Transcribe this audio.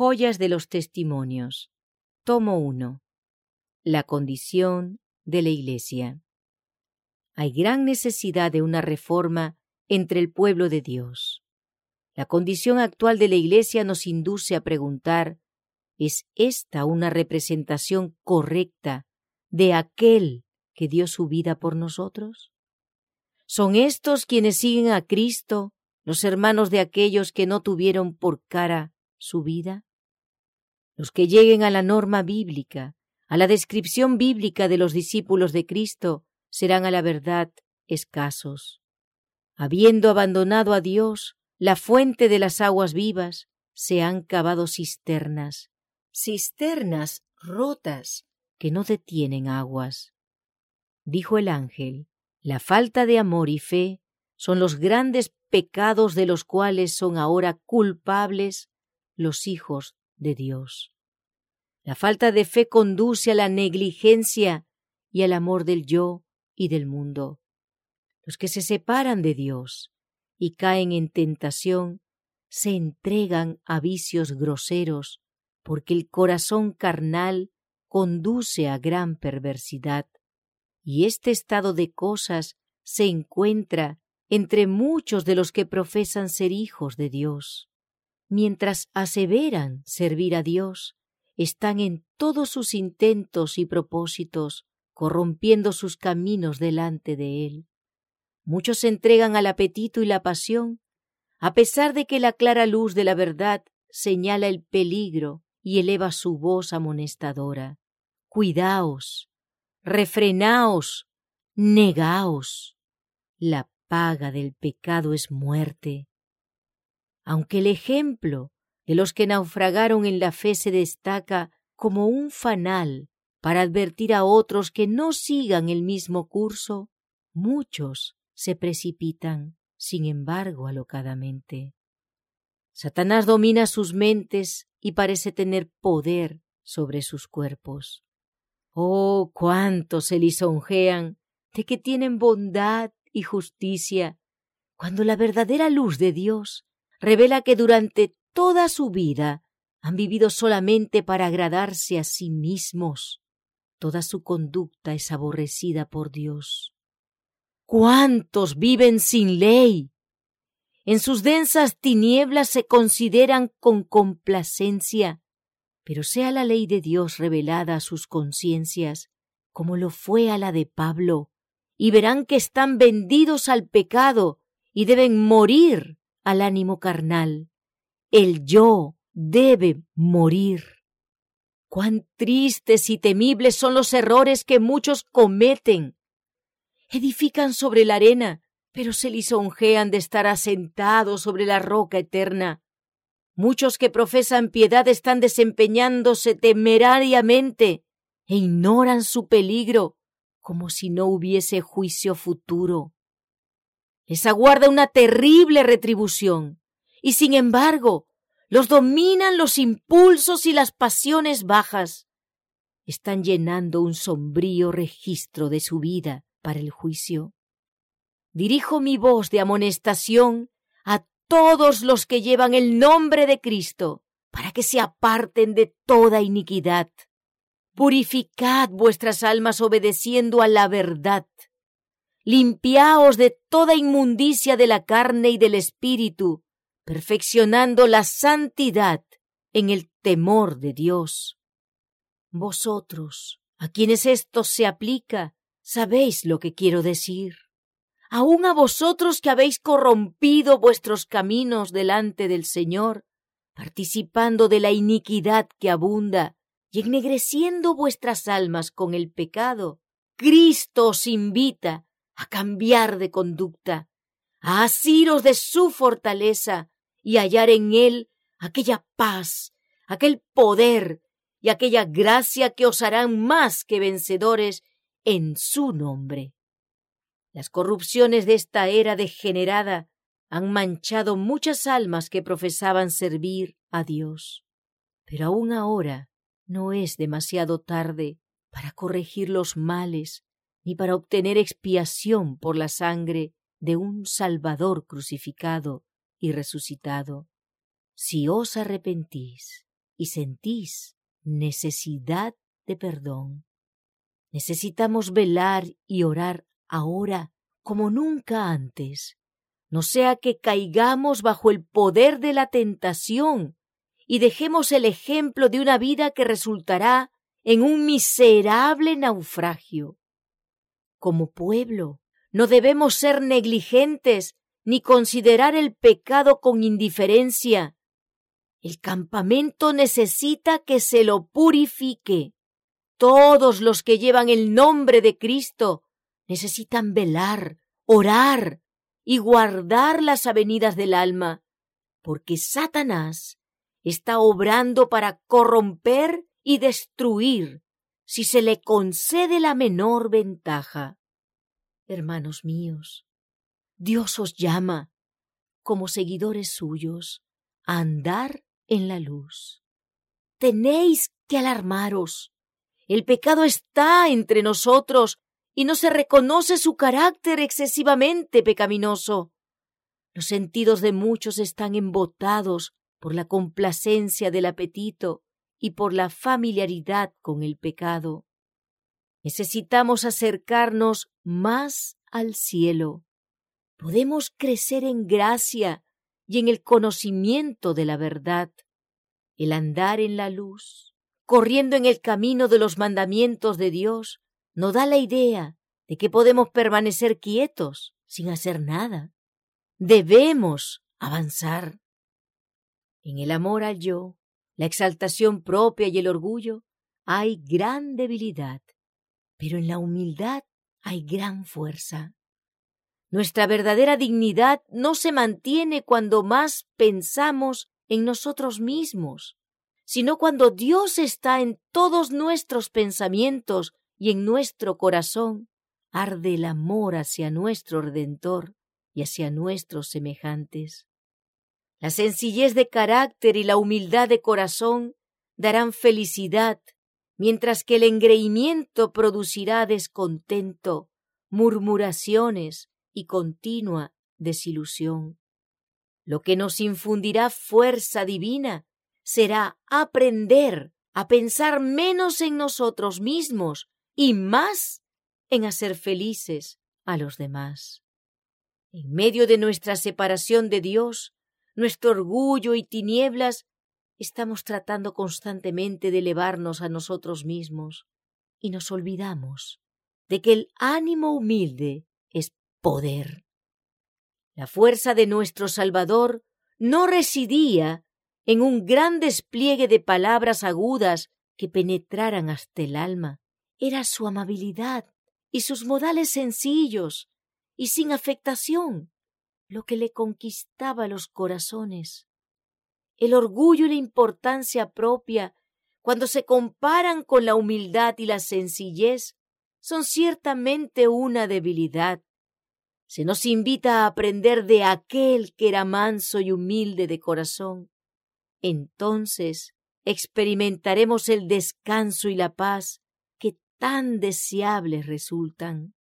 Joyas de los Testimonios. Tomo 1. La condición de la Iglesia. Hay gran necesidad de una reforma entre el pueblo de Dios. La condición actual de la Iglesia nos induce a preguntar, ¿es esta una representación correcta de aquel que dio su vida por nosotros? ¿Son estos quienes siguen a Cristo, los hermanos de aquellos que no tuvieron por cara su vida? Los que lleguen a la norma bíblica, a la descripción bíblica de los discípulos de Cristo, serán a la verdad escasos. Habiendo abandonado a Dios, la fuente de las aguas vivas, se han cavado cisternas, cisternas rotas que no detienen aguas. Dijo el ángel, la falta de amor y fe son los grandes pecados de los cuales son ahora culpables los hijos de Dios. La falta de fe conduce a la negligencia y al amor del yo y del mundo. Los que se separan de Dios y caen en tentación se entregan a vicios groseros, porque el corazón carnal conduce a gran perversidad. Y este estado de cosas se encuentra entre muchos de los que profesan ser hijos de Dios. Mientras aseveran servir a Dios, están en todos sus intentos y propósitos corrompiendo sus caminos delante de Él. Muchos se entregan al apetito y la pasión, a pesar de que la clara luz de la verdad señala el peligro y eleva su voz amonestadora. Cuidaos, refrenaos, negaos. La paga del pecado es muerte. Aunque el ejemplo de los que naufragaron en la fe se destaca como un fanal para advertir a otros que no sigan el mismo curso, muchos se precipitan, sin embargo, alocadamente. Satanás domina sus mentes y parece tener poder sobre sus cuerpos. Oh, cuántos se lisonjean de que tienen bondad y justicia, cuando la verdadera luz de Dios revela que durante toda su vida han vivido solamente para agradarse a sí mismos. Toda su conducta es aborrecida por Dios. ¿Cuántos viven sin ley? En sus densas tinieblas se consideran con complacencia, pero sea la ley de Dios revelada a sus conciencias, como lo fue a la de Pablo, y verán que están vendidos al pecado y deben morir al ánimo carnal. El yo debe morir. Cuán tristes y temibles son los errores que muchos cometen. Edifican sobre la arena, pero se lisonjean de estar asentados sobre la roca eterna. Muchos que profesan piedad están desempeñándose temerariamente e ignoran su peligro, como si no hubiese juicio futuro. Les aguarda una terrible retribución, y sin embargo los dominan los impulsos y las pasiones bajas. Están llenando un sombrío registro de su vida para el juicio. Dirijo mi voz de amonestación a todos los que llevan el nombre de Cristo, para que se aparten de toda iniquidad. Purificad vuestras almas obedeciendo a la verdad. Limpiaos de toda inmundicia de la carne y del espíritu, perfeccionando la santidad en el temor de Dios. Vosotros, a quienes esto se aplica, sabéis lo que quiero decir. Aun a vosotros que habéis corrompido vuestros caminos delante del Señor, participando de la iniquidad que abunda y ennegreciendo vuestras almas con el pecado, Cristo os invita a cambiar de conducta, a asiros de su fortaleza y hallar en él aquella paz, aquel poder y aquella gracia que os harán más que vencedores en su nombre. Las corrupciones de esta era degenerada han manchado muchas almas que profesaban servir a Dios. Pero aún ahora no es demasiado tarde para corregir los males ni para obtener expiación por la sangre de un Salvador crucificado y resucitado. Si os arrepentís y sentís necesidad de perdón. Necesitamos velar y orar ahora como nunca antes, no sea que caigamos bajo el poder de la tentación y dejemos el ejemplo de una vida que resultará en un miserable naufragio. Como pueblo, no debemos ser negligentes ni considerar el pecado con indiferencia. El campamento necesita que se lo purifique. Todos los que llevan el nombre de Cristo necesitan velar, orar y guardar las avenidas del alma, porque Satanás está obrando para corromper y destruir si se le concede la menor ventaja. Hermanos míos, Dios os llama, como seguidores suyos, a andar en la luz. Tenéis que alarmaros. El pecado está entre nosotros y no se reconoce su carácter excesivamente pecaminoso. Los sentidos de muchos están embotados por la complacencia del apetito y por la familiaridad con el pecado. Necesitamos acercarnos más al cielo. Podemos crecer en gracia y en el conocimiento de la verdad el andar en la luz, corriendo en el camino de los mandamientos de Dios, no da la idea de que podemos permanecer quietos sin hacer nada. Debemos avanzar. En el amor al yo, la exaltación propia y el orgullo, hay gran debilidad, pero en la humildad hay gran fuerza. Nuestra verdadera dignidad no se mantiene cuando más pensamos en nosotros mismos, sino cuando Dios está en todos nuestros pensamientos y en nuestro corazón, arde el amor hacia nuestro Redentor y hacia nuestros semejantes. La sencillez de carácter y la humildad de corazón darán felicidad, mientras que el engreimiento producirá descontento, murmuraciones y continua desilusión. Lo que nos infundirá fuerza divina será aprender a pensar menos en nosotros mismos y más en hacer felices a los demás. En medio de nuestra separación de Dios, nuestro orgullo y tinieblas, estamos tratando constantemente de elevarnos a nosotros mismos y nos olvidamos de que el ánimo humilde es poder. La fuerza de nuestro Salvador no residía en un gran despliegue de palabras agudas que penetraran hasta el alma. Era su amabilidad y sus modales sencillos y sin afectación lo que le conquistaba los corazones. El orgullo y la importancia propia, cuando se comparan con la humildad y la sencillez, son ciertamente una debilidad, se nos invita a aprender de aquel que era manso y humilde de corazón. Entonces experimentaremos el descanso y la paz que tan deseables resultan.